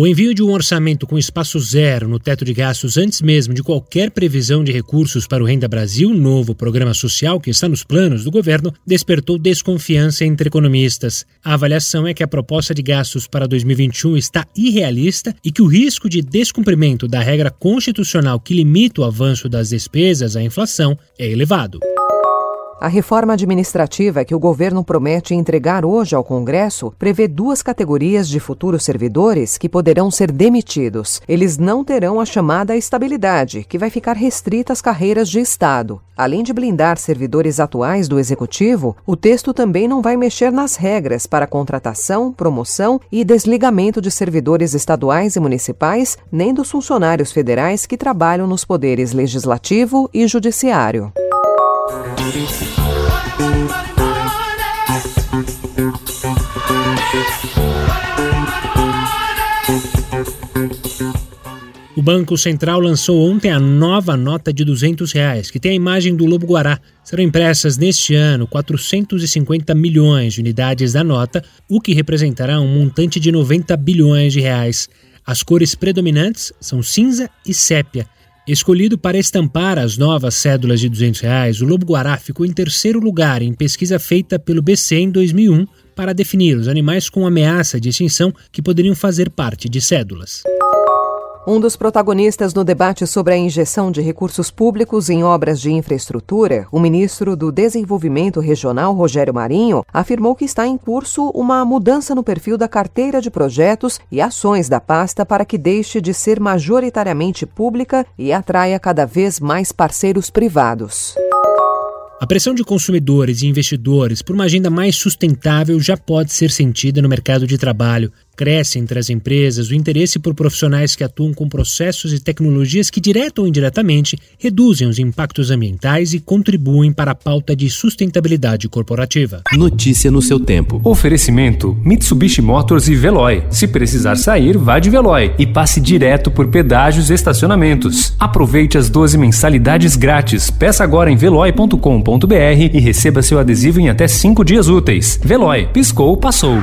O envio de um orçamento com espaço zero no teto de gastos antes mesmo de qualquer previsão de recursos para o Renda Brasil, novo programa social que está nos planos do governo, despertou desconfiança entre economistas. A avaliação é que a proposta de gastos para 2021 está irrealista e que o risco de descumprimento da regra constitucional que limita o avanço das despesas à inflação é elevado. A reforma administrativa que o governo promete entregar hoje ao Congresso prevê duas categorias de futuros servidores que poderão ser demitidos. Eles não terão a chamada estabilidade, que vai ficar restrita às carreiras de Estado. Além de blindar servidores atuais do Executivo, o texto também não vai mexer nas regras para contratação, promoção e desligamento de servidores estaduais e municipais, nem dos funcionários federais que trabalham nos poderes legislativo e judiciário. O Banco Central lançou ontem a nova nota de 200 reais, que tem a imagem do Lobo Guará. Serão impressas neste ano 450 milhões de unidades da nota, o que representará um montante de 90 bilhões de reais. As cores predominantes são cinza e sépia. Escolhido para estampar as novas cédulas de 200 reais, o Lobo Guará ficou em terceiro lugar em pesquisa feita pelo BC em 2001 para definir os animais com ameaça de extinção que poderiam fazer parte de cédulas. Um dos protagonistas no debate sobre a injeção de recursos públicos em obras de infraestrutura, o ministro do Desenvolvimento Regional, Rogério Marinho, afirmou que está em curso uma mudança no perfil da carteira de projetos e ações da pasta para que deixe de ser majoritariamente pública e atraia cada vez mais parceiros privados. A pressão de consumidores e investidores por uma agenda mais sustentável já pode ser sentida no mercado de trabalho. Cresce entre as empresas o interesse por profissionais que atuam com processos e tecnologias que, direta ou indiretamente, reduzem os impactos ambientais e contribuem para a pauta de sustentabilidade corporativa. Notícia no seu tempo. Oferecimento: Mitsubishi Motors e Veloy. Se precisar sair, vá de Veloy e passe direto por pedágios e estacionamentos. Aproveite as 12 mensalidades grátis. Peça agora em veloy.com.br e receba seu adesivo em até 5 dias úteis. Veloy, piscou, passou.